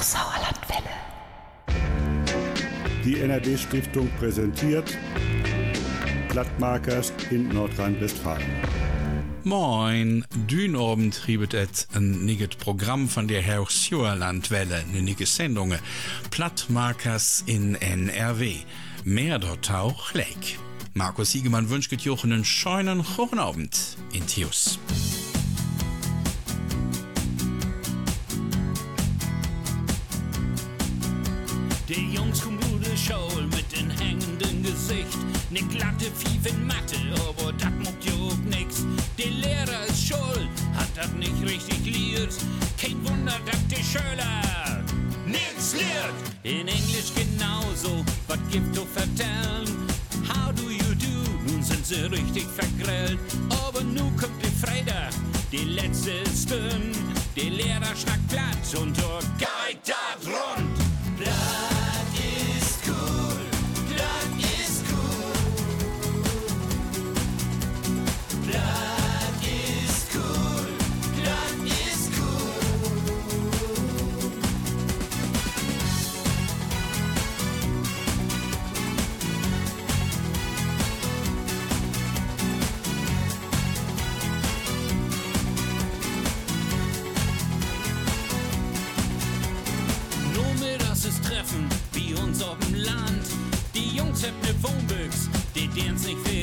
Hochsauerlandwelle. Die NRW-Stiftung präsentiert Plattmarkers in Nordrhein-Westfalen. Moin, Dünobend triebet et ein niget Programm von der Hochsauerlandwelle, ne nige Sendungen. Plattmarkers in NRW. Mehr dort auch Lake. Markus Siegemann wünscht euch einen schönen guten Abend in Tius. Ne glatte Pfiff in Mathe, aber dat muckt jo nix. Der Lehrer ist schuld, hat dat nicht richtig liert. Kein Wunder, dat die Schüler nix lehrt. In Englisch genauso, was gibt du vertellen? How do you do? Nun sind sie richtig vergrellt. Aber nu kommt die Freitag, die letzte Stunde. Der Lehrer schnackt platt und der geht die dern's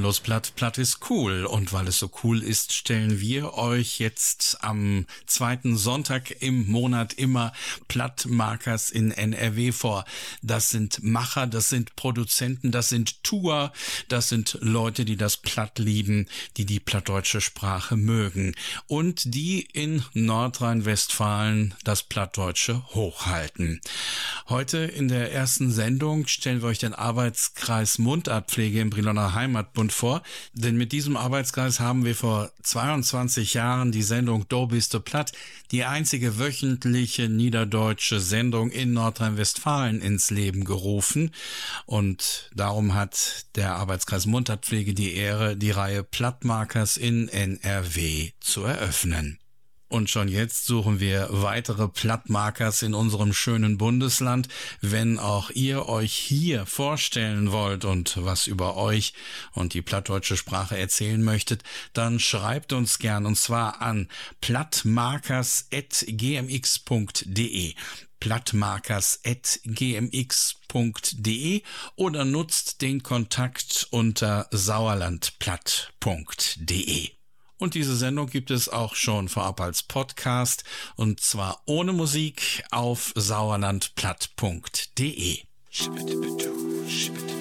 Gnadenlos platt, platt ist cool. Und weil es so cool ist, stellen wir euch jetzt am zweiten Sonntag im Monat immer Plattmarkers in NRW vor. Das sind Macher, das sind Produzenten, das sind Tour, das sind Leute, die das Platt lieben, die die plattdeutsche Sprache mögen und die in Nordrhein-Westfalen das Plattdeutsche hochhalten. Heute in der ersten Sendung stellen wir euch den Arbeitskreis Mundartpflege im Briloner Heimatbund vor, denn mit diesem Arbeitskreis haben wir vor 22 Jahren die Sendung Do bist du platt, die einzige wöchentliche niederdeutsche Sendung in Nordrhein-Westfalen ins Leben gerufen und darum hat der Arbeitskreis Mundartpflege die Ehre, die Reihe Plattmarkers in NRW zu eröffnen. Und schon jetzt suchen wir weitere Plattmarkers in unserem schönen Bundesland. Wenn auch ihr euch hier vorstellen wollt und was über euch und die plattdeutsche Sprache erzählen möchtet, dann schreibt uns gern und zwar an plattmarkers.gmx.de plattmarkers.gmx.de oder nutzt den Kontakt unter sauerlandplatt.de. Und diese Sendung gibt es auch schon vorab als Podcast und zwar ohne Musik auf sauerlandplatt.de. Wie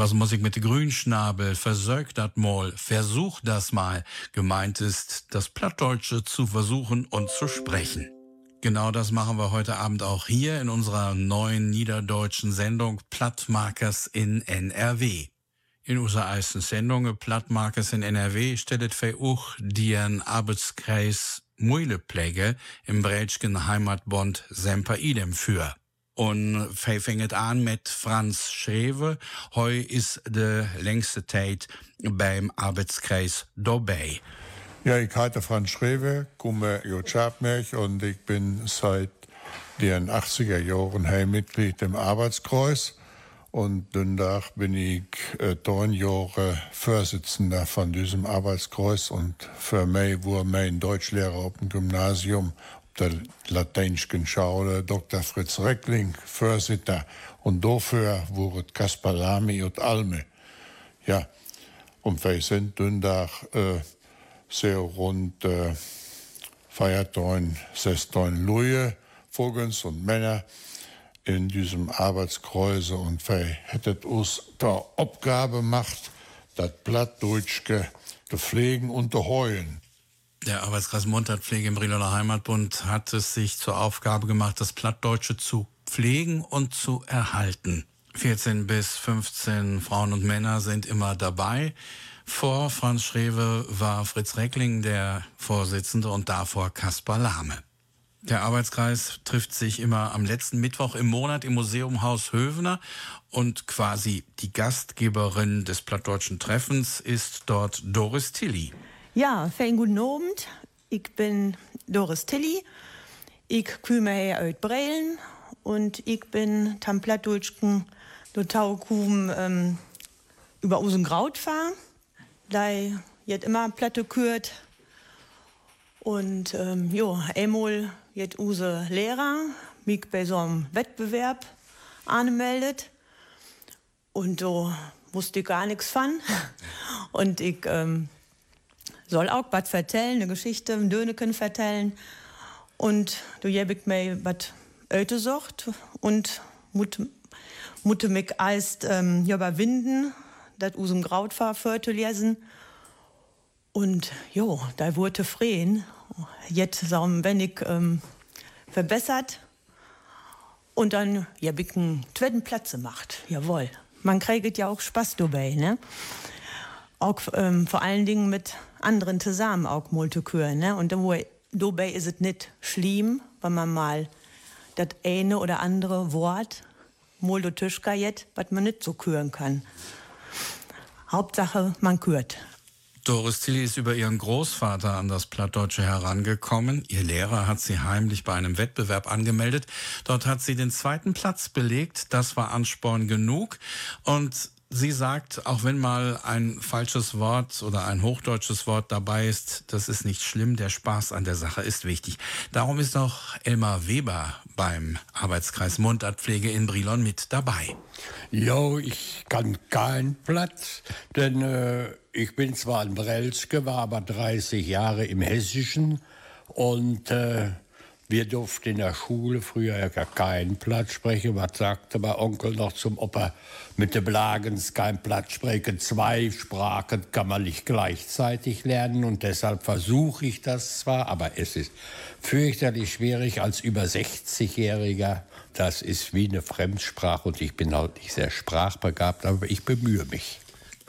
was muss ich mit Grünschnabel, versögt dat mal, versuch das mal. Gemeint ist, das Plattdeutsche zu versuchen und zu sprechen. Genau das machen wir heute Abend auch hier in unserer neuen niederdeutschen Sendung Plattmarkers in NRW. In unserer ersten Sendung Plattmarkers in NRW stellt für auch den Arbeitskreis Muilepläge im Brelschken Heimatbond Semper Idem für. Und wir fangen an mit Franz Schrewe. Heu ist de längste Zeit beim Arbeitskreis dabei. Ja, ich heiße Franz Schrewe, komme aus Schabmerch und ich bin seit den 80er Jahren Mitglied im Arbeitskreis. Und danach bin ich äh, neun Jahre Vorsitzender von diesem Arbeitskreis und für mich war mein Deutschlehrer auf dem Gymnasium der lateinischen Schule Dr. Fritz Reckling, Vorsitter, und dafür wurde Kaspar Lamy und Alme. Ja, und wir sind da äh, sehr rund äh, 14, 16 Luje, Vogels und Männer in diesem Arbeitskreise und wir hättet uns der Aufgabe gemacht, das Plattdeutschke zu pflegen und zu heulen. Der Arbeitskreis Muntertpflege im Briloner Heimatbund hat es sich zur Aufgabe gemacht, das Plattdeutsche zu pflegen und zu erhalten. 14 bis 15 Frauen und Männer sind immer dabei. Vor Franz Schrewe war Fritz Reckling der Vorsitzende und davor Kaspar Lahme. Der Arbeitskreis trifft sich immer am letzten Mittwoch im Monat im Museum Haus Hövener und quasi die Gastgeberin des plattdeutschen Treffens ist dort Doris Tilly. Ja, fein guten Abend. Ich bin Doris Tilly. Ich komme her aus Breilen und ich bin tam Plattdeutschen Taukum ähm, über unseren Graut fahren. Da jetzt immer Platte kürt. Und ähm, jo, einmal jetzt unsere Lehrer mich bei so einem Wettbewerb angemeldet. Und da wusste ich gar nichts von. Und ich ähm, soll auch was vertellen, eine Geschichte im Döneken vertellen. Und du ich mir was sucht und mut, mutte mich als ähm, überwinden, das usem Grautfahr zu lesen. Und jo, da wurde freen. Jetzt sagen wenn ich ähm, verbessert. Und dann, ja, einen zweiten Platz gemacht. Jawohl. Man kriegt ja auch Spaß dabei, ne? Auch ähm, vor allen Dingen mit anderen zusammen auch Multiküren. Ne? Und dabei ist es nicht schlimm, wenn man mal das eine oder andere Wort Moldotischka jetzt, was man nicht so küren kann. Hauptsache, man kürt. Doris Tilly ist über ihren Großvater an das Plattdeutsche herangekommen. Ihr Lehrer hat sie heimlich bei einem Wettbewerb angemeldet. Dort hat sie den zweiten Platz belegt. Das war Ansporn genug. Und Sie sagt, auch wenn mal ein falsches Wort oder ein hochdeutsches Wort dabei ist, das ist nicht schlimm. Der Spaß an der Sache ist wichtig. Darum ist auch Elmar Weber beim Arbeitskreis Mundartpflege in Brilon mit dabei. Jo, ich kann keinen Platz, denn äh, ich bin zwar ein Brelske, war aber 30 Jahre im Hessischen und äh, wir durften in der Schule früher ja gar keinen Platz sprechen. Was sagte mein Onkel noch zum Opa? Mit dem Lagens kein Platz sprechen. Zwei Sprachen kann man nicht gleichzeitig lernen und deshalb versuche ich das zwar, aber es ist fürchterlich schwierig als über 60-Jähriger. Das ist wie eine Fremdsprache und ich bin halt nicht sehr sprachbegabt, aber ich bemühe mich.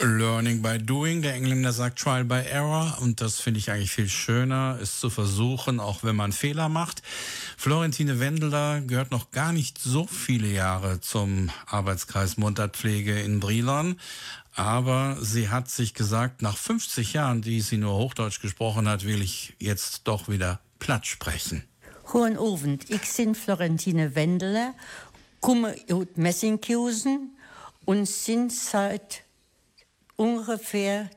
Learning by doing. Der Engländer sagt Trial by Error und das finde ich eigentlich viel schöner, es zu versuchen, auch wenn man Fehler macht. Florentine Wendeler gehört noch gar nicht so viele Jahre zum Arbeitskreis Muntertpflege in Brilon, aber sie hat sich gesagt, nach 50 Jahren, die sie nur Hochdeutsch gesprochen hat, will ich jetzt doch wieder platt sprechen. Guten Abend, ich bin Florentine Wendeler, komme aus Messinghusen und sind seit ungefähr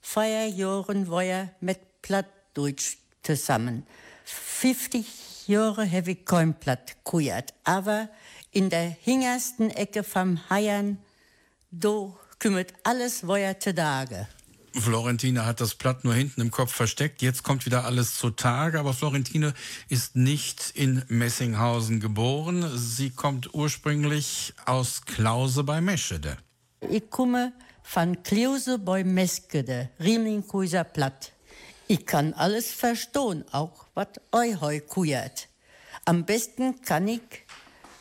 vier Jahren war mit Plattdeutsch zusammen. 50 Jahre habe ich kein Platt gehört, aber in der hintersten Ecke vom Haiern, da kümmert alles weiter zu Tage. Florentine hat das Platt nur hinten im Kopf versteckt. Jetzt kommt wieder alles zutage. Aber Florentine ist nicht in Messinghausen geboren. Sie kommt ursprünglich aus Klause bei Meschede. Ich komme von Klause bei Meskede, Riemlinghuiser Platt. Ich kann alles verstehen, auch was euch heu kuiert. Am besten kann ich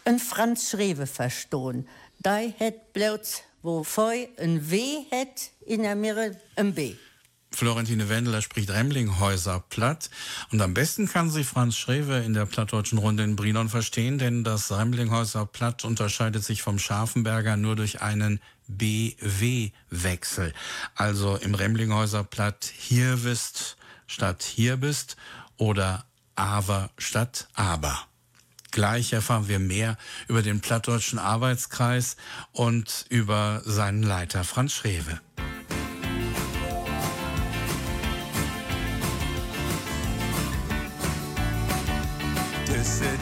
ein Franz Schrewe verstehen. Da het bloß, wo feu ein W het, in der Mirre ein B. Florentine Wendler spricht Remlinghäuser platt. Und am besten kann sich Franz Schrewe in der plattdeutschen Runde in Brilon verstehen, denn das Remlinghäuser platt unterscheidet sich vom Scharfenberger nur durch einen BW-Wechsel. Also im Remlinghäuser platt hier bist statt hier bist oder aber statt aber. Gleich erfahren wir mehr über den plattdeutschen Arbeitskreis und über seinen Leiter Franz Schrewe.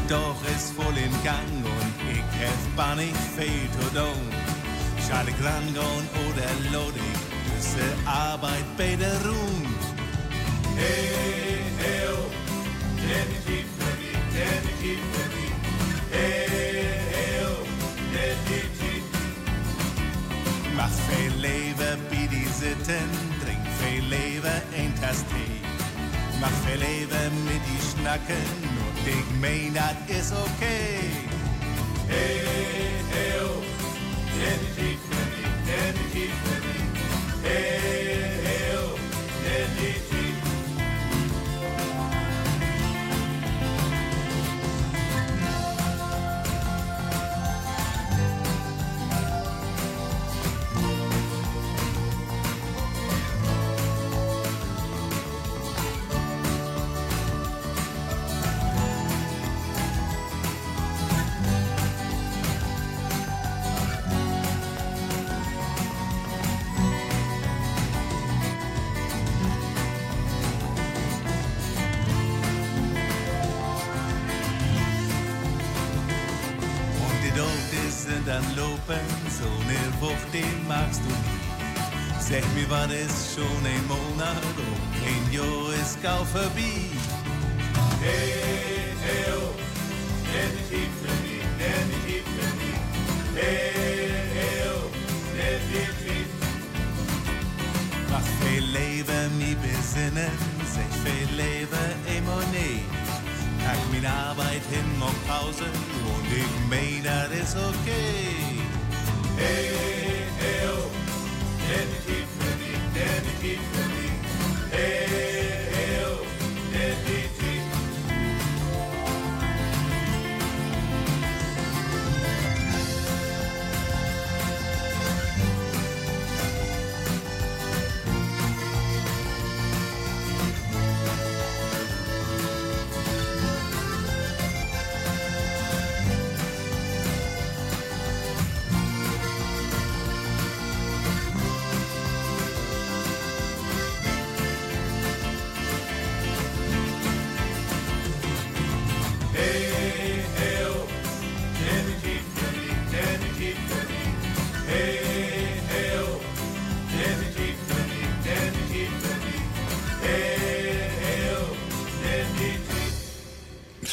Düsseldorf ist voll im Gang und ich hef bannig tun. Schade Grangon oder Lodig, Düsse Arbeit bei der Rund. Hey, hey, oh, definitiv für mich, definitiv für mich. Hey, hey, oh, definitiv. Mach viel Leber, wie die Sitten, trink viel Leber, ein Tass Tee. Mach viel Leber mit die Schnacken und ich mein, das ist okay. Hey, hey, oh, definitiv für mich, definitiv für mich. Hey, hey, lopen, so ne Wucht, den magst du nie. Sag mir, war das schon ein Monat und ein Jahr ist gau vorbei. Hey, hey, oh, definitiv für mich, definitiv für mich. Hey, hey, oh, definitiv. Mach viel Leben, mi besinnen, sech viel Leben, immer nie. Pack min Arbeit hin auf Pause und ich mein, das ist okay. Hey,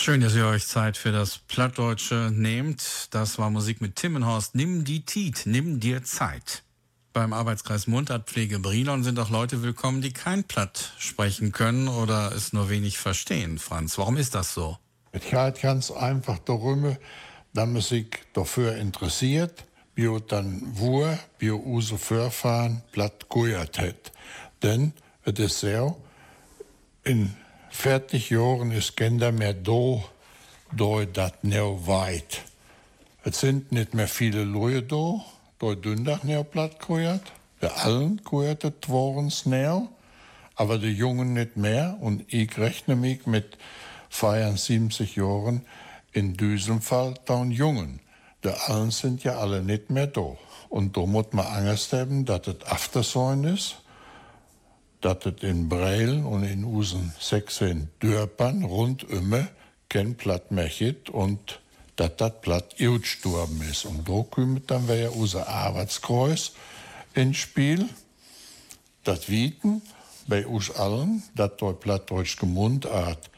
Schön, dass ihr euch Zeit für das Plattdeutsche nehmt. Das war Musik mit Timmenhorst. Nimm die Tiet, nimm dir Zeit. Beim Arbeitskreis Mundartpflege Brilon sind auch Leute willkommen, die kein Platt sprechen können oder es nur wenig verstehen. Franz, warum ist das so? Es geht ganz einfach darum, dass man sich dafür interessiert, wie dann wo, wie unsere Vorfahren platt gehört hat. Denn es ist so, in 40 Jahren ist keiner mehr da, da das nicht weit. Es sind nicht mehr viele Leute da, da Dündach nicht platt gehört. Wir allen gehört es waren näher, aber die Jungen nicht mehr. Und ich rechne mich mit feiern 70 Jahren in diesem Fall dann Jungen. Die allen sind ja alle nicht mehr da. Und da muss man Angst haben, dass es Aftersäun ist, dass es in Breil und in unseren 16 Dörpern rundum kein Platt mehr gibt und dass das Platt ausgestorben ist. Und da kommt dann wieder unser Arbeitskreuz ins Spiel. Das Wieten bei uns allen, dass dort plattdeutsche Mundart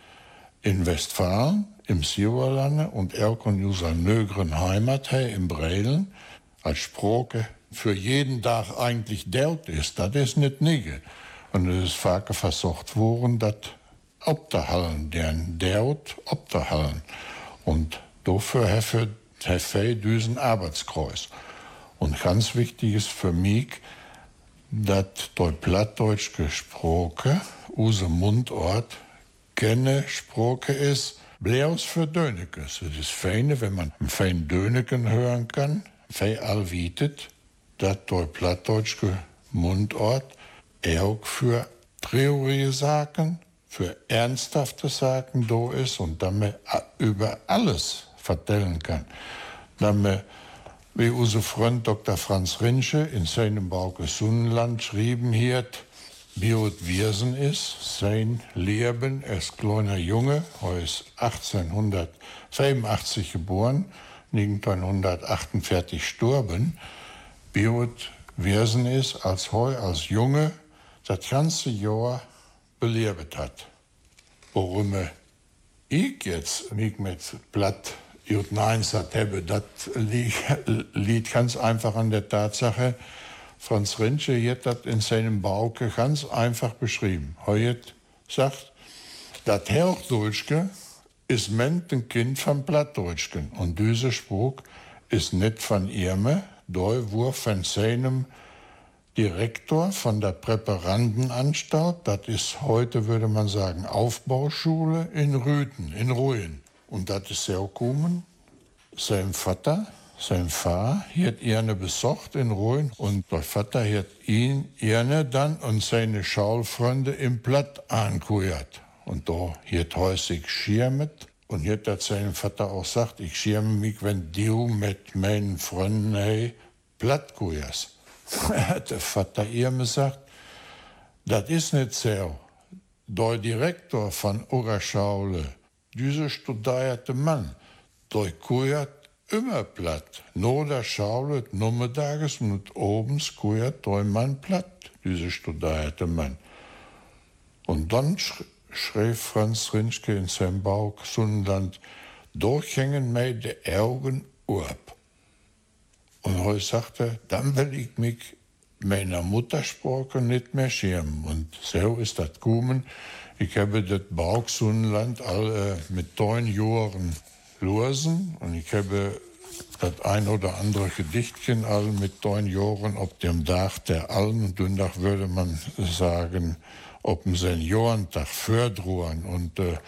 in Westfalen, im Sauerland und auch in unserer nögeren Heimat hier in Breilen als Sprache für jeden Tag eigentlich dort ist, das ist nicht nige. Und es ist vaker versucht worden, das abzuhalten, den dort abzuhalten. Und dafür habe ich diesen Arbeitskreis. Und ganz wichtig ist für mich, dass der Plattdeutsch gesprochen, unser Mundort, keine Sprache ist, bloß für Dönekes. Es ist feine, wenn man ein fein Döneken hören kann, fei allwietet, dass der Plattdeutsche Mundort auch für traurige Sachen, für ernsthafte Sachen da ist und damit über alles vertellen kann. Damit, wie unser Freund Dr. Franz Rinsche in seinem Bauke Sonnenland schrieben hat, wie Wirsen ist, sein Leben als kleiner Junge, er ist 1885 geboren, 1948 gestorben, Biot Wirsen ist, als heu als Junge das ganze Jahr belebt hat. Warum ich jetzt mich mit Blatt Jut Nein habe, das liegt ganz einfach an der Tatsache, Franz Rinsche hat das in seinem Bauke ganz einfach beschrieben. Er sagt, das Hochdeutschke ist ment ein Kind vom Plattdeutschken. Und dieser Spruch ist nicht von ihm, da wurde von seinem Direktor von der Präparandenanstalt, das ist heute, würde man sagen, Aufbauschule in Rüten, in Ruhen. Und das ist sehr gekommen. Sein Vater, sein Vater, hat ihn besucht in Ruhen und der Vater hat ihn gerne dann und seine Schaulfreunde im Platt angehört. Und da hat er sich schirmet und hat das seinem Vater auch gesagt, ich schirme mich, wenn du mit meinen Freunden hey, Platt gehörst. Hat der Vater ihr gesagt, das ist nicht so. Der Direktor von Ogaschaule, dieser studierte Mann, der kuert immer platt. Nur der Schaule, Nummertages und obens kuert der Mann platt, dieser studierte Mann. Und dann sch schrieb Franz Rinschke in seinem Bauch Sonnenland, durchhängen mir die Augen ab. Und er sagte, dann will ich mich meiner Muttersprache nicht mehr schämen. Und so ist das gekommen. Ich habe das Bauchsundland all äh, mit neun Jahren losen und ich habe das ein oder andere Gedichtchen all mit neun Jahren auf dem Dach der Alm und Dündach würde man sagen, auf dem Seniorentag fördruhen und äh,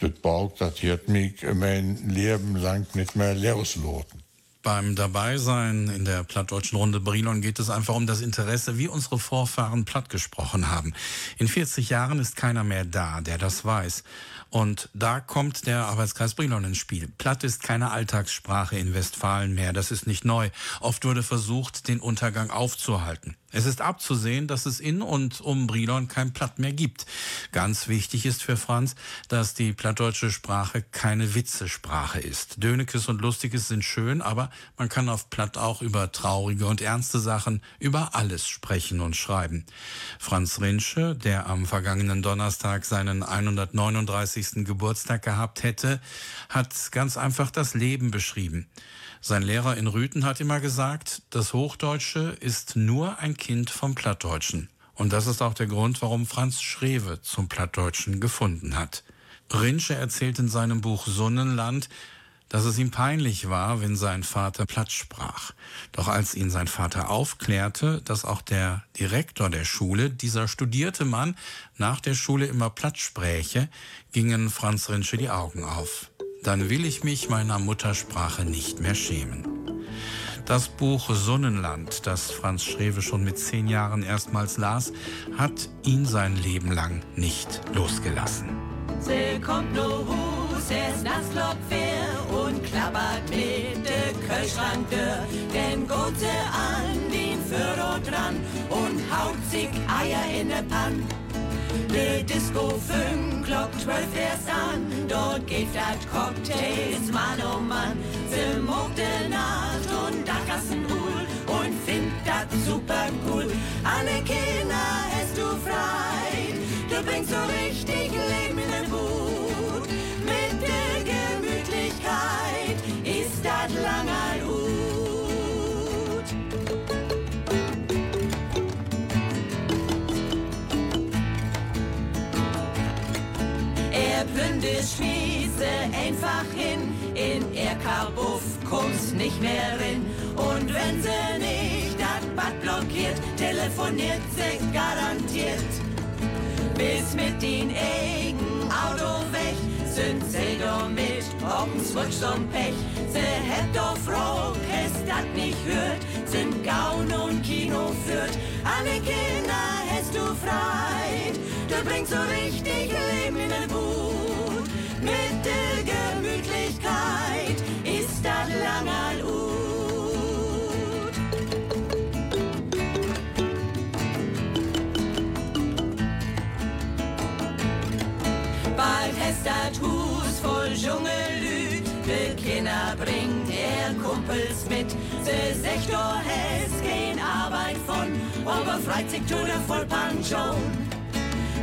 das Bauch, das hat mich mein Leben lang nicht mehr losloten. Beim Dabeisein in der plattdeutschen Runde Brilon geht es einfach um das Interesse, wie unsere Vorfahren platt gesprochen haben. In 40 Jahren ist keiner mehr da, der das weiß. Und da kommt der Arbeitskreis Brilon ins Spiel. Platt ist keine Alltagssprache in Westfalen mehr. Das ist nicht neu. Oft wurde versucht, den Untergang aufzuhalten. Es ist abzusehen, dass es in und um Brilon kein Platt mehr gibt. Ganz wichtig ist für Franz, dass die plattdeutsche Sprache keine Witzesprache ist. Dönekes und Lustiges sind schön, aber man kann auf Platt auch über traurige und ernste Sachen, über alles sprechen und schreiben. Franz Rinsche, der am vergangenen Donnerstag seinen 139. Geburtstag gehabt hätte, hat ganz einfach das Leben beschrieben. Sein Lehrer in Rüten hat immer gesagt, das Hochdeutsche ist nur ein Kind vom Plattdeutschen. Und das ist auch der Grund, warum Franz Schrewe zum Plattdeutschen gefunden hat. Rinsche erzählt in seinem Buch Sonnenland, dass es ihm peinlich war, wenn sein Vater Platt sprach. Doch als ihn sein Vater aufklärte, dass auch der Direktor der Schule, dieser studierte Mann, nach der Schule immer Platt spräche, gingen Franz Rinsche die Augen auf dann will ich mich meiner Muttersprache nicht mehr schämen. Das Buch Sonnenland, das Franz Schrewe schon mit zehn Jahren erstmals las, hat ihn sein Leben lang nicht losgelassen. Sie kommt nur Hus, es Klopfer und klappert mit der Kühlschranktür, denn geht sie an den Führer dran und haut sich Eier in der Pann. De Disco 5, Glock 12 erst an, dort gibt dat Cocktails, Mann oh Mann, mehr rein. Und wenn sie nicht das Bad blockiert, telefoniert sie garantiert. Bis mit den Egen Auto weg, sind sie doch mit Wutsch zum Pech. Sie hätt doch froh, es dat nicht hört, sind Gaun und Kino führt. Alle Kinder hast du frei, du bringst so richtig Leben in den Wut. Mit der Gemütlichkeit ist das langer Das Hus voll Dschungellüt, de Kinder bringt er Kumpels mit. Se secht oh, es kein Arbeit von, aber Freizeit tut er voll Pension.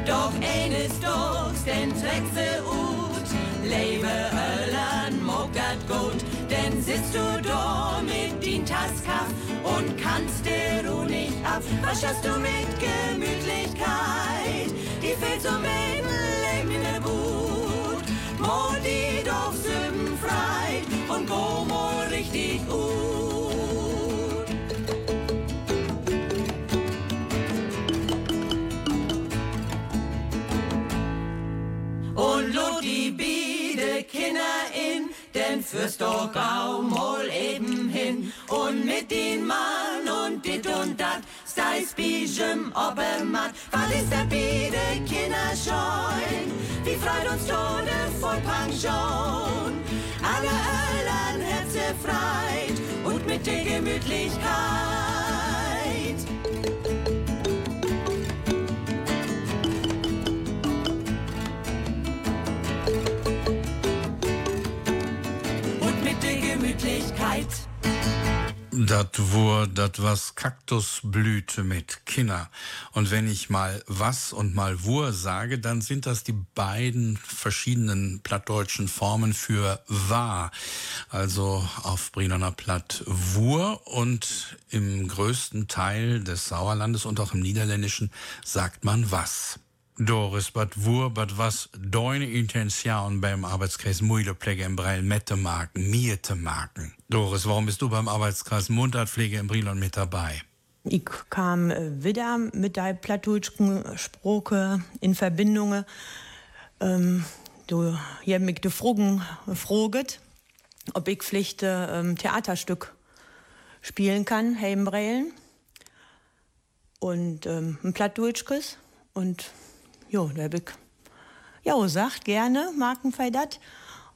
Doch eines Tages, den trägt se ut, lebe Öllern, mockert gut, denn sitzt du da mit din Taskaff und kannst dir nicht ab. Was schaffst du mit Gemütlichkeit? Die fehlt so mit fürs kaum mal eben hin. Und mit den Mann und dit und dat, steis Bijum obermatt. Was ist der Biede Kinder scheun? Wie freut uns Tode voll Pension. Alle Öllern Herze freit und mit der Gemütlichkeit. Dat wur, dat was Kaktusblüte mit Kinner. Und wenn ich mal was und mal wur sage, dann sind das die beiden verschiedenen plattdeutschen Formen für war. Also auf Brienerner Platt wur und im größten Teil des Sauerlandes und auch im Niederländischen sagt man was. Doris, bad wur, bad was deine Intention beim Arbeitskreis Mühlepflege im Breil Mette marken, mir te marken. Doris, warum bist du beim Arbeitskreis Mundartpflege im Brilon mit dabei? Ich kam äh, wieder mit der plattdeutschen Sprache in Verbindung. Ähm, du hier mich froget, ob ich vielleicht ähm, Theaterstück spielen kann, hier im Breilen. Und ähm, ein Plattdeutschkes. Und ja, da hab ich ja gesagt, gerne, Markenfei dat.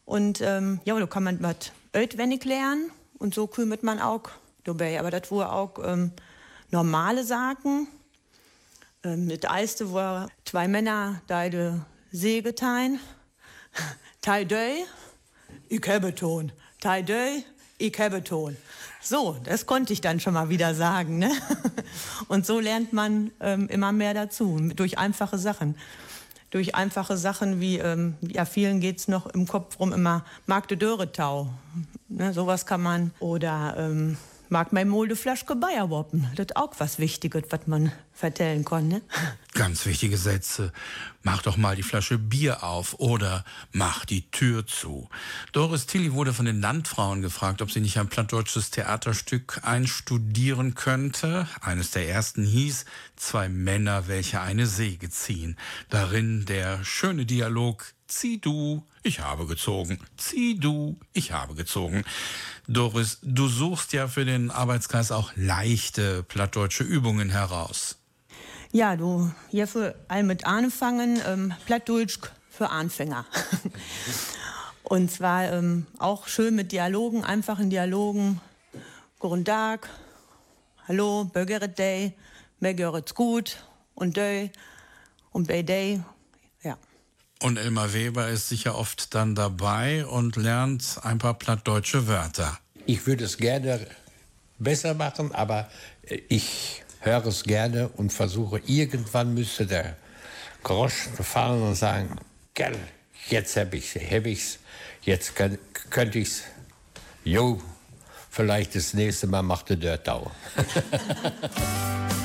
Und ähm, ja, da kann man was ödwendig lernen und so kümmert man auch dabei. Aber das war auch ähm, normale Sachen. Ähm, das erste war zwei Männer, da de See getein. Tai döi, ich habe Ton. Tai döi, ich habe Ton. So, das konnte ich dann schon mal wieder sagen. Ne? Und so lernt man ähm, immer mehr dazu, durch einfache Sachen. Durch einfache Sachen wie, ähm, ja, vielen geht's noch im Kopf rum immer Magde Döretau. Ne, sowas kann man. Oder ähm, mag mein Molde Flaschke Bayer woppen. Das auch was Wichtiges, was man vertellen kann. Ne? Ganz wichtige Sätze. Mach doch mal die Flasche Bier auf oder mach die Tür zu. Doris Tilly wurde von den Landfrauen gefragt, ob sie nicht ein plattdeutsches Theaterstück einstudieren könnte. Eines der ersten hieß Zwei Männer, welche eine Säge ziehen. Darin der schöne Dialog Zieh du, ich habe gezogen. Zieh du, ich habe gezogen. Doris, du suchst ja für den Arbeitskreis auch leichte plattdeutsche Übungen heraus. Ja, du, hier für all mit anfangen, ähm, Plattdeutsch für Anfänger. Und zwar ähm, auch schön mit Dialogen, einfachen Dialogen. Guten Tag, hallo, Bögeret Day, mir geht's gut und Day und bei Day. Und Elmar Weber ist sicher oft dann dabei und lernt ein paar plattdeutsche Wörter. Ich würde es gerne besser machen, aber äh, ich höre es gerne und versuche, irgendwann müsste der Groschen fallen und sagen, gell, jetzt hab ich's, hab ich's, jetzt kann, könnte ich's, jo, vielleicht das nächste Mal macht der Dörtau.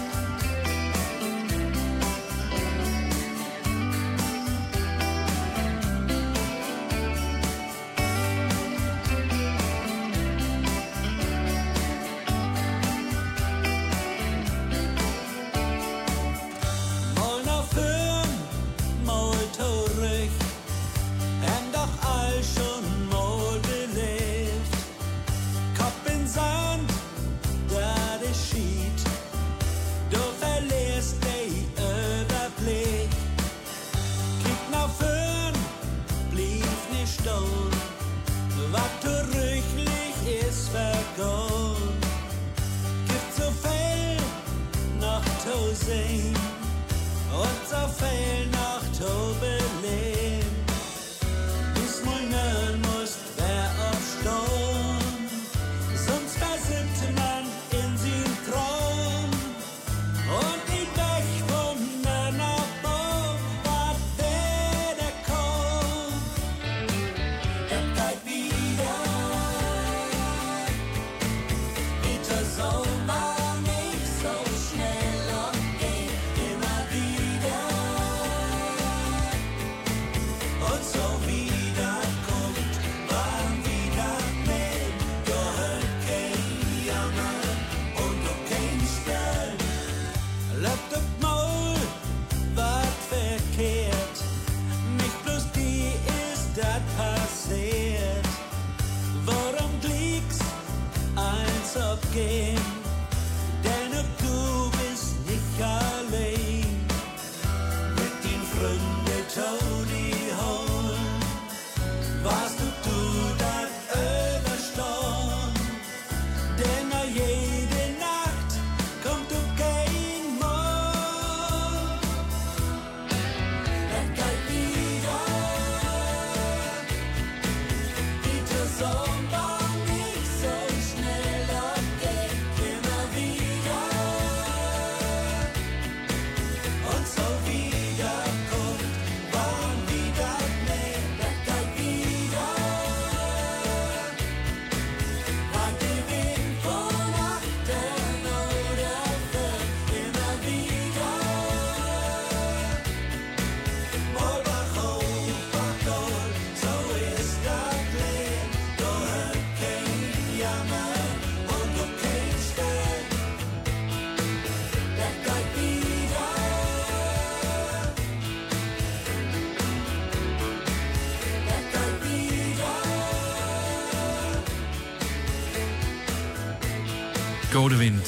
Godewind.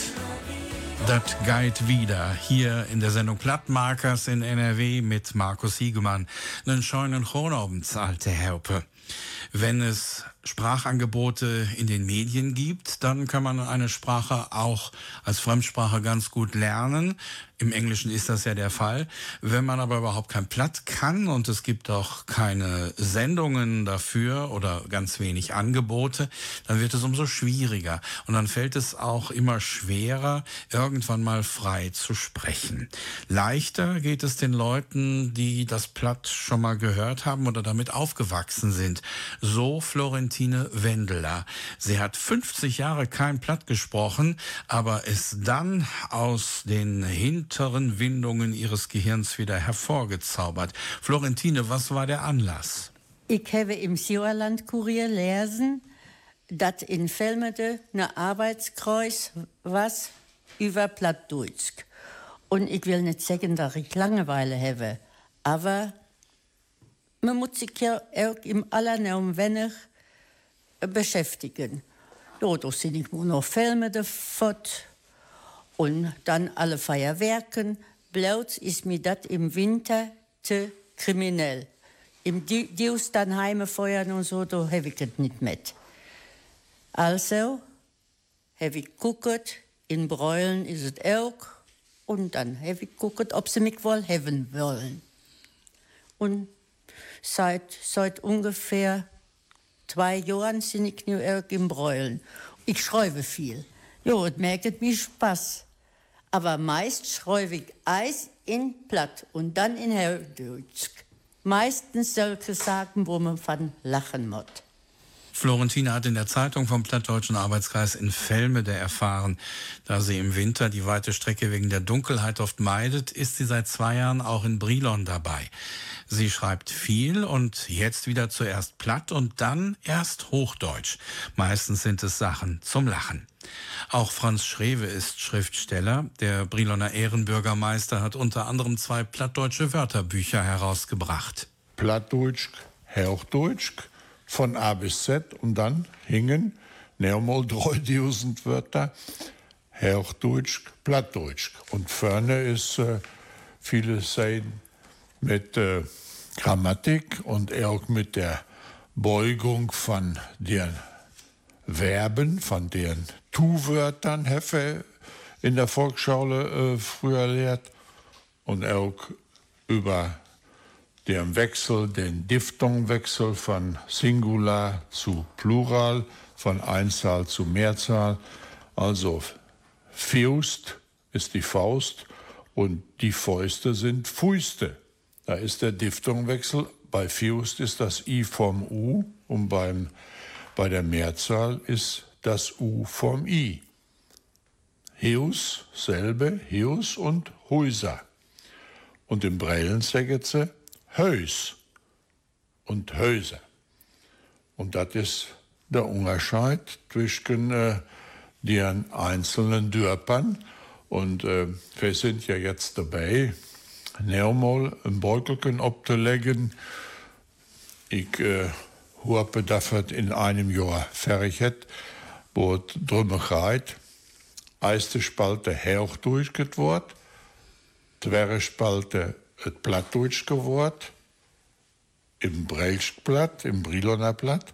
Das geht wieder hier in der Sendung Plattmarkers in NRW mit Markus Hiegemann. Einen schönen Chronabend, alte Herpe. Wenn es Sprachangebote in den Medien gibt, dann kann man eine Sprache auch als Fremdsprache ganz gut lernen. Im Englischen ist das ja der Fall. Wenn man aber überhaupt kein Platt kann und es gibt auch keine Sendungen dafür oder ganz wenig Angebote, dann wird es umso schwieriger. Und dann fällt es auch immer schwerer, irgendwann mal frei zu sprechen. Leichter geht es den Leuten, die das Platt schon mal gehört haben oder damit aufgewachsen sind. So Florentine Wendeler. Sie hat 50 Jahre kein Platt gesprochen, aber es dann aus den hinteren Windungen ihres Gehirns wieder hervorgezaubert. Florentine, was war der Anlass? Ich habe im Sauerland-Kurier lesen, dass in Velmede eine Arbeitskreis was über Plattdeutsch. Und ich will nicht sagen, dass ich Langeweile habe, aber man muss sich ja auch im Allernaum wenig beschäftigen. Ja, da sind ich nur noch Velmede fort und dann alle Feuerwerken. Bloß ist mir das im Winter zu kriminell. Im Dius dann heime feuern und so, da habe ich das nicht mit. Also habe ich geguckt, in Bräulen ist es auch. Und dann habe ich geguckt, ob sie mich wohl haben wollen. Und seit, seit ungefähr zwei Jahren sind ich nu auch im Bräulen. Ich schreibe viel. Jo, es merkt mir Spaß. Aber meist schreibe ich Eis in Platt und dann in Herrdeutsch. Meistens solche Sachen, wo man von lachen muss. Florentine hat in der Zeitung vom Plattdeutschen Arbeitskreis in Velmede erfahren, da sie im Winter die weite Strecke wegen der Dunkelheit oft meidet, ist sie seit zwei Jahren auch in Brilon dabei. Sie schreibt viel und jetzt wieder zuerst platt und dann erst Hochdeutsch. Meistens sind es Sachen zum Lachen. Auch Franz Schrewe ist Schriftsteller. Der Briloner Ehrenbürgermeister hat unter anderem zwei plattdeutsche Wörterbücher herausgebracht. Plattdeutsch, Hochdeutsch, von A bis Z und dann hingen nochmal 3000 Wörter Hochdeutsch, Plattdeutsch. Und vorne ist äh, viele Seiten mit äh, Grammatik und auch mit der Beugung von den Verben, von den Tu-Wörtern Heffe in der Volksschule äh, früher lehrt und auch über den Wechsel, den Diphthongwechsel von Singular zu Plural, von Einzahl zu Mehrzahl. Also Faust ist die Faust und die Fäuste sind Fäuste. Da ist der Diphthongwechsel. Bei Faust ist das I vom U und beim, bei der Mehrzahl ist das U vom I. Heus, selbe, Heus und Häuser. Und im Brellen sagen sie Hös und Häuser. Und das ist der Unterschied zwischen äh, den einzelnen Dörpern. Und äh, wir sind ja jetzt dabei, nochmal ein Beutelchen abzulegen. Ich äh, hoffe, dass wir in einem Jahr fertig hat, wo es drum geht. Erste Spalte Hochdeutsch geworden, zweite Spalte het Plattdeutsch geworden, im Breilschblatt, im Briloner Blatt.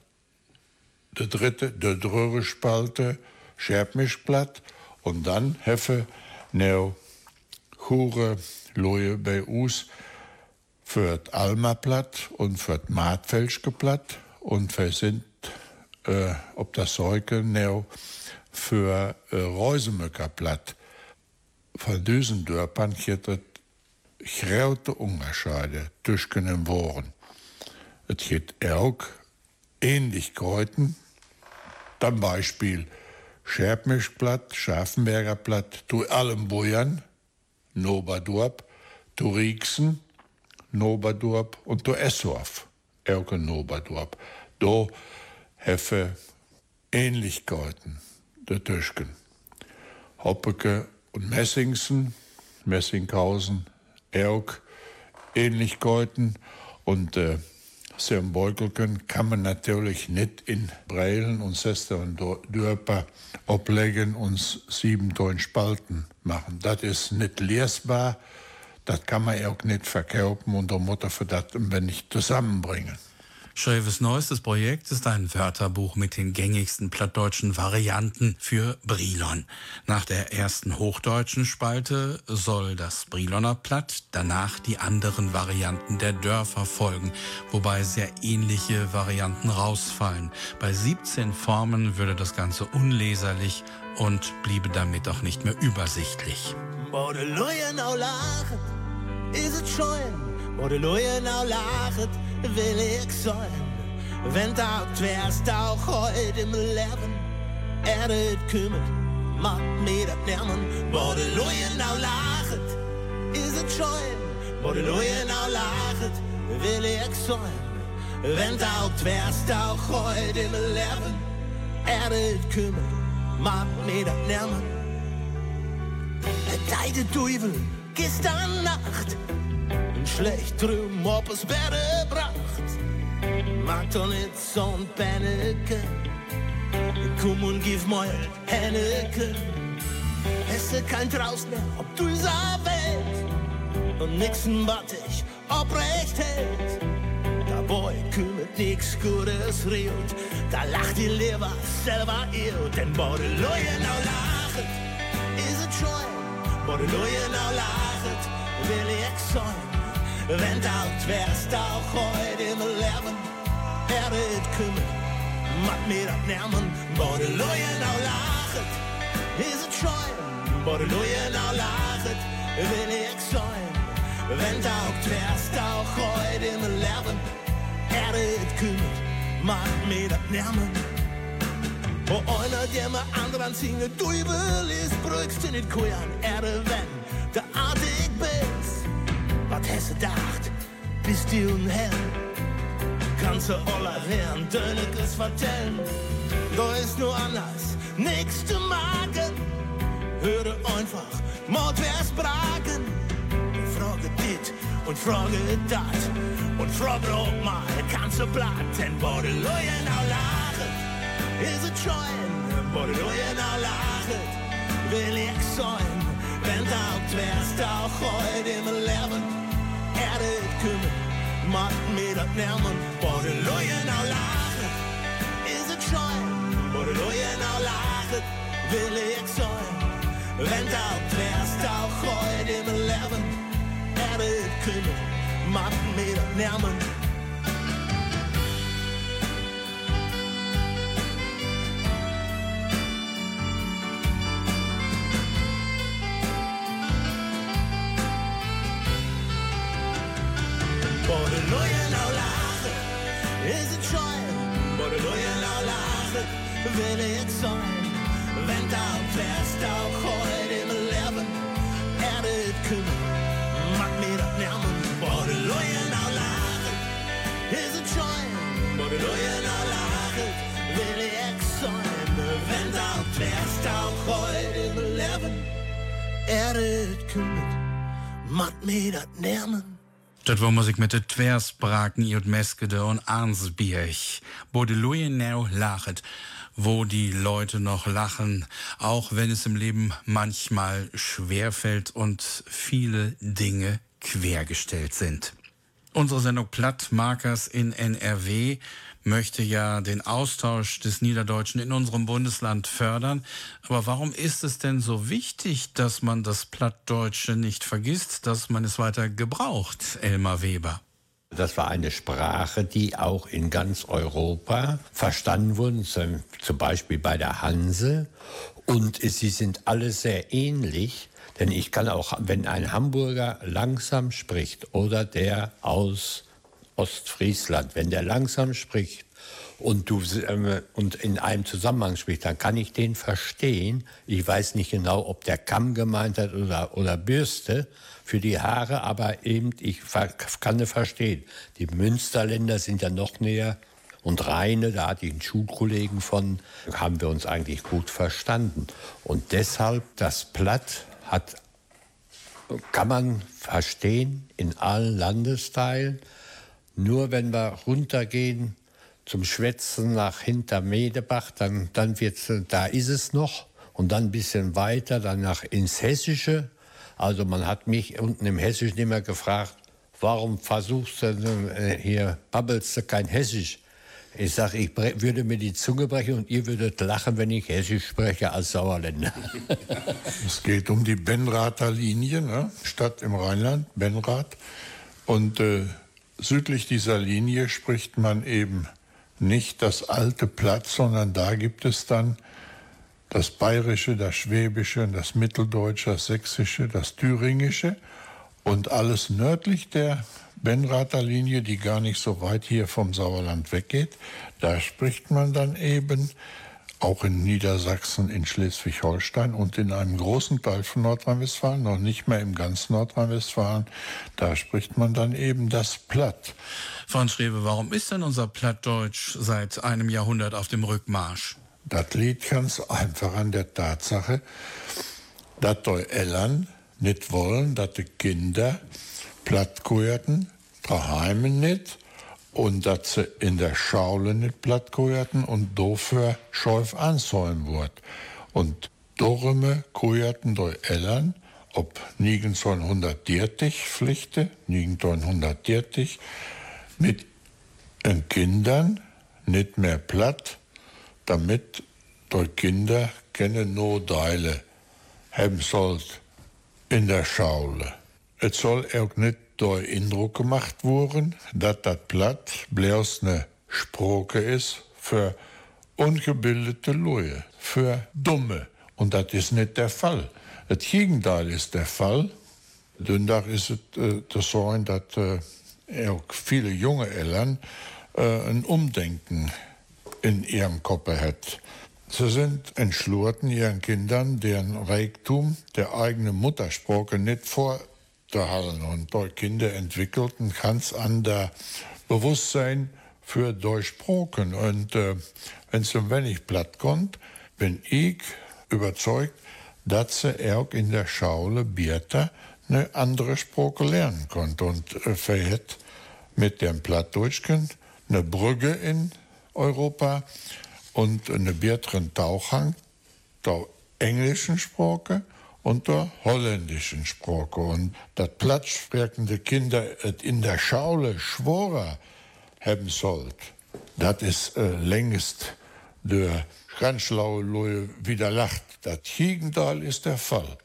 Der dritte, der dritte Spalte Scherpmischblatt und dann heffe neo Hure Loje bei uns für das Alma-Blatt und für das Martfelschke Blatt und wir sind äh, ob das Säuke neo für äh, Reusemöcker Blatt. Von diesen Dörpern gibt es große Unterschiede zwischen den Worten. Es gibt auch Ähnlichkeiten, zum Beispiel Scherpmischblatt, Scharfenberger Blatt, zu allem Bujern, Noberdorp, zu Rieksen, Noberdorp und Essorf, auch Noberdorp. Da heffe Ähnlichkeiten der Tischken. Hoppeke und Messingsen, Messinghausen, Erg, Ähnlichkeiten und äh, Beugelken kann man natürlich nicht in Breilen und Sester und Dörper ablegen und sieben Ton Spalten machen. Das ist nicht lesbar, das kann man auch nicht verkaufen und der Mutter für das wenn nicht zusammenbringen. Schreves neuestes Projekt ist ein Wörterbuch mit den gängigsten plattdeutschen Varianten für Brilon. Nach der ersten hochdeutschen Spalte soll das Briloner Platt, danach die anderen Varianten der Dörfer folgen, wobei sehr ähnliche Varianten rausfallen. Bei 17 Formen würde das Ganze unleserlich und bliebe damit auch nicht mehr übersichtlich. Is het schoon, maar de loeien nou lachen will ich sein. Wenn auch wärst auch heute im Leben, er het kümmert, macht mir das nehmen. Wo de Leute now lachet, ist es schön. Wo de Leute now lachet, will ich sein. Wenn auch wärst auch heute im Leben, er het kümmert, macht mir das nehmen. Der deide Teufel gestern Nacht schlecht drum op es Bett bracht. Mag doch nicht so'n Panneke. Komm und gib mal Henneke. Es ist kein Traus mehr, ob du dieser Welt. Und nixen, wat ich obrecht hält. Da boy kümmert nix Gutes reut. Da lacht die Leber selber ihr. Denn bo de Leute now lachet, is es schon. Bo de Leute now lachet, will ich sein. Wenn alt wärst auch heute im Leben, er wird kümmert, macht mir wo die Leute auch lachet, schön, wo die Leute auch lachet, will ich sein. Wenn alt wärst auch heute im Leben, er wird kümmert, macht mir das Nerven. Wo einer, der mir anderen singe, du will, ist brückst du nicht kujan, er wenn, der wat hast du gedacht? Bist du ein Held? Kannst du aller Herren Dönekes vertellen? Da ist nur anders, zu magen. Höre einfach, Mord wär's bragen. Frage dit und frage dat und frage auch mal, kannst du platt, denn die Leute now lachen, es scheuen, wo die Leute now lachen, will ich sein, wenn auch wärst, auch heute im Leben er het kunnen. Maakt me dat nemen, voor de looien nou lachen. Is voor de looien nou lachen, wil ik zijn. Wenn du wärst auch heute im Leben, er kümmert, macht mir nehmen. Både sein. Wenn du wärst auch heute im Leben, er det kümmern, mag mir das nehmen. Både løjen og is het scheu, både løjen og will ich sein. Wenn du wärst auch heute im Leben, er det kümmert, mag mir das nehmen. Dat war Musik mit de Twerspraken Iot Meskede und Arnsbierch, wo de Louis lachet, wo die Leute noch lachen, auch wenn es im Leben manchmal schwerfällt und viele Dinge quergestellt sind. Unsere Sendung Plattmarkers in NRW möchte ja den Austausch des Niederdeutschen in unserem Bundesland fördern. Aber warum ist es denn so wichtig, dass man das Plattdeutsche nicht vergisst, dass man es weiter gebraucht, Elmar Weber? Das war eine Sprache, die auch in ganz Europa verstanden wurde, zum Beispiel bei der Hanse. Und sie sind alle sehr ähnlich. Denn ich kann auch, wenn ein Hamburger langsam spricht oder der aus Ostfriesland, wenn der langsam spricht und, du, ähm, und in einem Zusammenhang spricht, dann kann ich den verstehen. Ich weiß nicht genau, ob der Kamm gemeint hat oder, oder Bürste für die Haare, aber eben, ich kann es verstehen. Die Münsterländer sind ja noch näher und Rheine, da hatte ich einen Schulkollegen von, haben wir uns eigentlich gut verstanden. Und deshalb das Platt hat, kann man verstehen in allen Landesteilen. Nur wenn wir runtergehen zum Schwätzen nach hinter Medebach, dann, dann wird's, da ist es noch. Und dann ein bisschen weiter, dann nach ins Hessische. Also man hat mich unten im Hessischen immer gefragt, warum versuchst du denn, äh, hier, babbelst du kein Hessisch? Ich sage, ich würde mir die Zunge brechen und ihr würdet lachen, wenn ich Hessisch spreche als Sauerländer. es geht um die Benrather Linie, ne? Stadt im Rheinland, Benrath. Und äh, südlich dieser Linie spricht man eben nicht das alte Platt, sondern da gibt es dann das Bayerische, das Schwäbische, das Mitteldeutsche, das Sächsische, das Thüringische und alles nördlich der Benrather Linie, die gar nicht so weit hier vom Sauerland weggeht, da spricht man dann eben auch in Niedersachsen, in Schleswig-Holstein und in einem großen Teil von Nordrhein-Westfalen, noch nicht mehr im ganzen Nordrhein-Westfalen, da spricht man dann eben das Platt. Franz Schrewe, warum ist denn unser Plattdeutsch seit einem Jahrhundert auf dem Rückmarsch? Das liegt ganz einfach an der Tatsache, dass die Eltern nicht wollen, dass die Kinder plattgehörten, daheim nicht, und dass sie in der Schaule nicht plattgehörten und dafür schäuf ansäumen wird. Und darum gehörten die Eltern, ob 1930 Pflichte, 1930, mit den Kindern nicht mehr platt, damit die Kinder keine Notdeile haben sollt in der Schaule. Es soll auch nicht der Eindruck gemacht worden, dass das Platt bloß eine Sprache ist für ungebildete Leute, für Dumme. Und das ist nicht der Fall. Das Gegenteil ist der Fall. Dündach ist es äh, so, dass äh, auch viele junge Eltern äh, ein Umdenken in ihrem Kopf hat. Sie sind entschlurten ihren Kindern, deren Reichtum der eigenen Muttersprache nicht vorzuhalten. Und Kinder entwickelten ganz der Bewusstsein für Durchsprochen. Und äh, wenn es um wenig platt kommt, bin ich überzeugt, dass sie auch in der Schaule Bierter eine andere Sprache lernen konnte. Und äh, verhält mit dem Plattdeutschen eine Brücke in Europa und eine besseren Tauchhang der englischen Sprache und der holländischen Sprache. Und das platzsprechende Kinder in der Schaule schworer haben sollt, das ist äh, längst der ganz schlaue Leute wieder lacht. Das Gegenteil ist der Fall.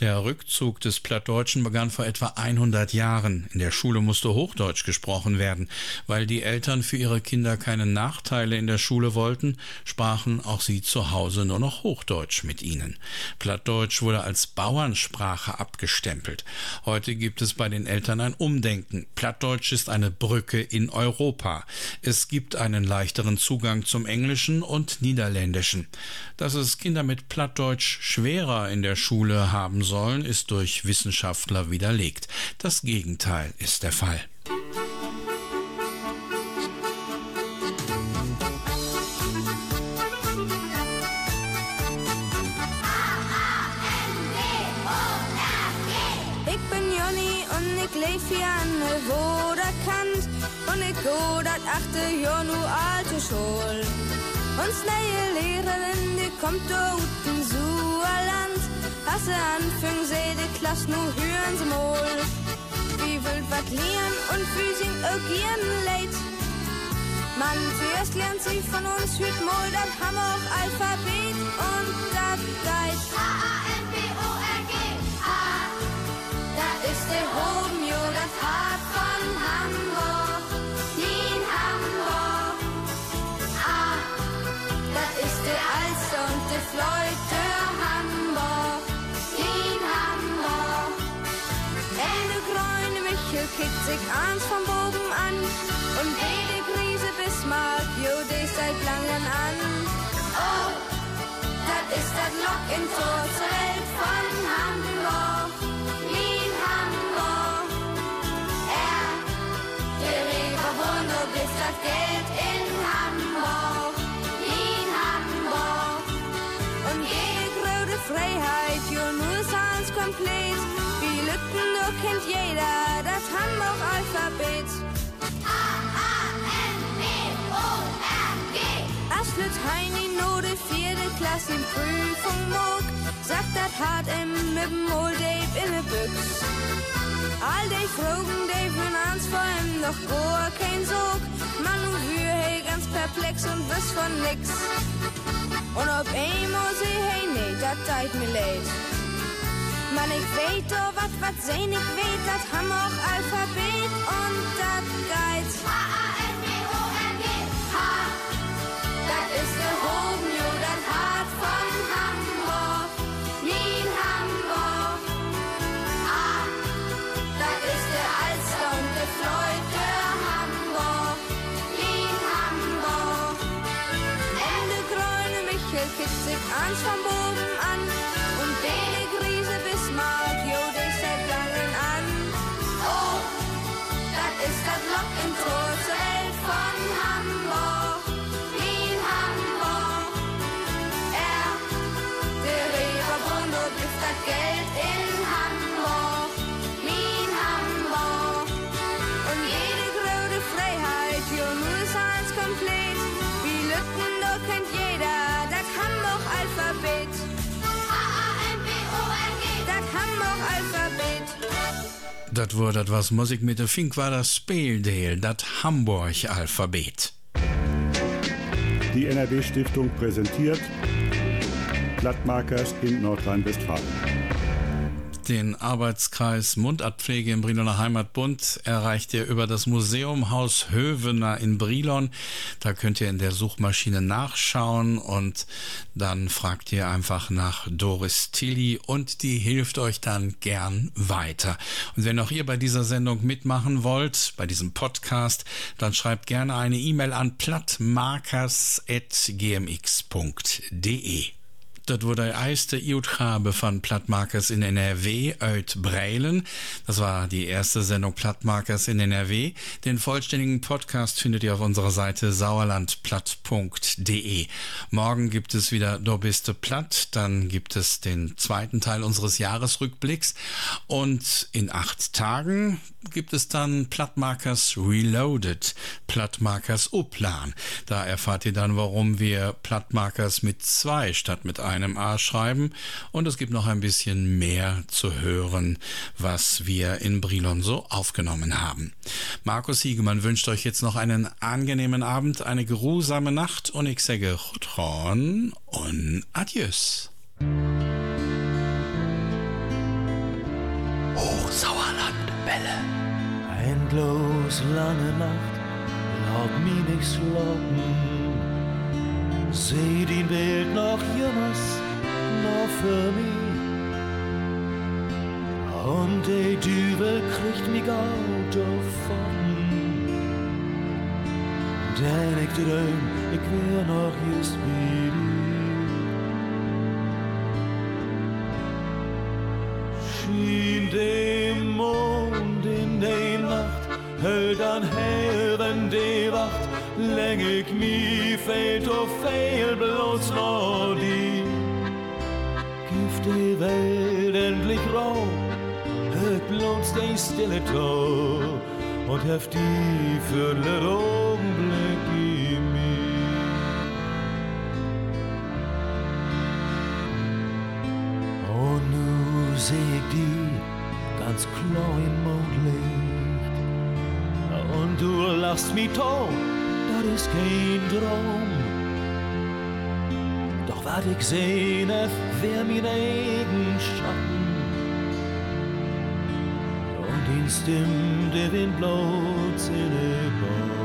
Der Rückzug des Plattdeutschen begann vor etwa 100 Jahren. In der Schule musste Hochdeutsch gesprochen werden. Weil die Eltern für ihre Kinder keine Nachteile in der Schule wollten, sprachen auch sie zu Hause nur noch Hochdeutsch mit ihnen. Plattdeutsch wurde als Bauernsprache abgestempelt. Heute gibt es bei den Eltern ein Umdenken. Plattdeutsch ist eine Brücke in Europa. Es gibt einen leichteren Zugang zum Englischen und Niederländischen. Dass es Kinder mit Plattdeutsch schwerer in der Schule haben sollen, ist durch Wissenschaftler widerlegt. Das Gegenteil ist der Fall. Ich bin Jonny und ich lebe hier an der Woderkant und ich Hasse anfing, seh die Klasse, nu hören sie mal. Wie will wat lernen und wie sie auch ihren Leid. Mann, zuerst lernt sie von uns hüt mal das Hammer Alphabet und das Geist. H-A-M-B-O-R-G, H. Da ist der Hoden, Sich eins vom Bogen an. Und jede Krise Bismarck, jo, die seit langem an. Oh, das ist das Lok in Tor zur Welt von Hamburg. In Hamburg. Er, der Reberhund, und ist das Geld in Hamburg. In Hamburg. Und jede große Freiheit, jo, nur sans komplett. Kennt jeder das Hamburg-Alphabet. Astrid Heini, nur die vierte Klasse in Prüfung mag, sagt das hart im mit dem Old Dave in der Büchs. All die Fragen, die für uns vor ihm noch gar kein Sog, man und wir, hey, ganz perplex und wiss von nix. Und ob einmal sie, hey, nee, das teilt mir leid. Man, ich weet doch, wat, wat sein, ich weet, das haben auch Alphabet und das Geiz. H-A-M-B-O-R-G, H. Das ist der Hoden, jo, das Hart von Hamburg. In Hamburg. Ah, das ist der Alster und der Fleute Hamburg. In Hamburg. Ende grüne Michel kickt sich ans vom Dat woord dat was Musik mit de Fink war das Speeldeel, dat Hamburg-Alphabet. Die NRW-Stiftung präsentiert Blattmarkers in Nordrhein-Westfalen. Den Arbeitskreis Mundabpflege im Briloner Heimatbund erreicht ihr über das Museumhaus Hövener in Brilon. Da könnt ihr in der Suchmaschine nachschauen und dann fragt ihr einfach nach Doris Tilly und die hilft euch dann gern weiter. Und wenn auch ihr bei dieser Sendung mitmachen wollt, bei diesem Podcast, dann schreibt gerne eine E-Mail an plattmarkers.gmx.de. Dat wurde die erste Utgabe von Plattmarkers in NRW uit Breilen. Das war die erste Sendung Plattmarkers in NRW. Den vollständigen Podcast findet ihr auf unserer Seite sauerlandplatt.de. Morgen gibt es wieder Do biste platt, dann gibt es den zweiten Teil unseres Jahresrückblicks und in acht Tagen gibt es dann Plattmarkers Reloaded, Plattmarkers Uplan. Da erfahrt ihr dann, warum wir Plattmarkers mit zwei statt mit einem einem A schreiben. Und es gibt noch ein bisschen mehr zu hören, was wir in Brilon so aufgenommen haben. Markus Hiegemann wünscht euch jetzt noch einen angenehmen Abend, eine geruhsame Nacht und ich sage Tron und Adios. Hochsauerland, Bälle. Endlos lange Nacht, laut mir nichts locken. Seh die Bild noch jüngers, noch für mich. Und die Dübel kriegt mich Auto von. Denn ich dröm, ich wär noch just wie. Schien dem Mond in der Nacht, hält an Herren die Wacht, läng ich mi fehlt auf fehl bloß noch die. Gift die Welt endlich rau, hört bloß die stille Tor und heft die für den Augenblick in mir. Und nu seh ich die ganz klar im Mondlicht. Und du lachst mich tot, ist kein Traum. Doch wat ich sehne, wär mein eigen Schatten. Und ihn stimmt der bloß in den Baum.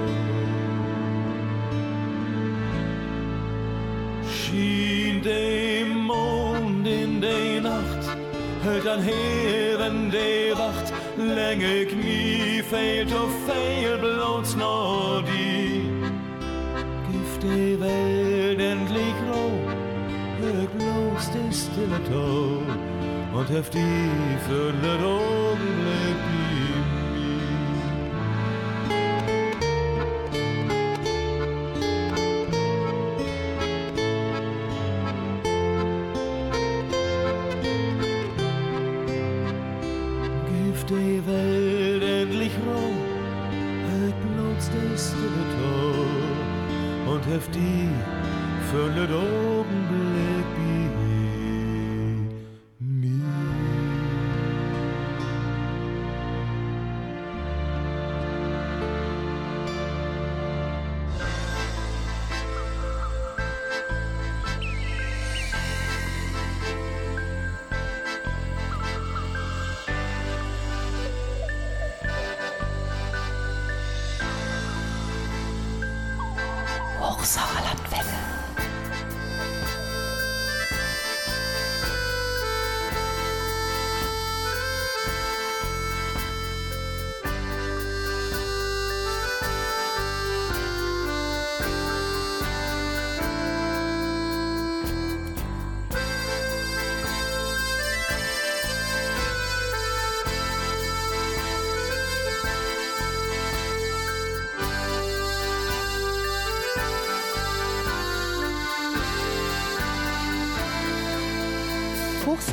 Schien dem Mond in der Nacht, hält an Herren der Wacht, länge Knie fehlt auf fehl bloß noch die. Die Welt endlich rau, hört bloß die stille Tod und heft die für den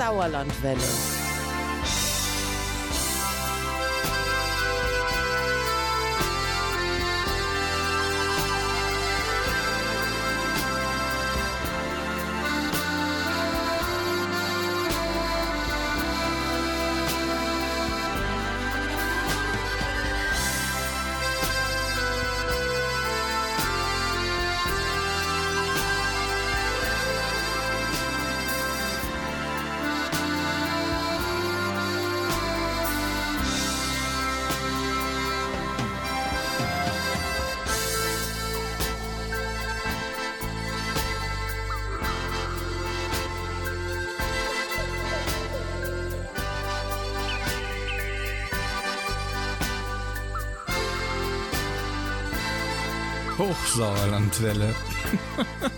Hochsauerlandwelle. Hochsauerlandwelle.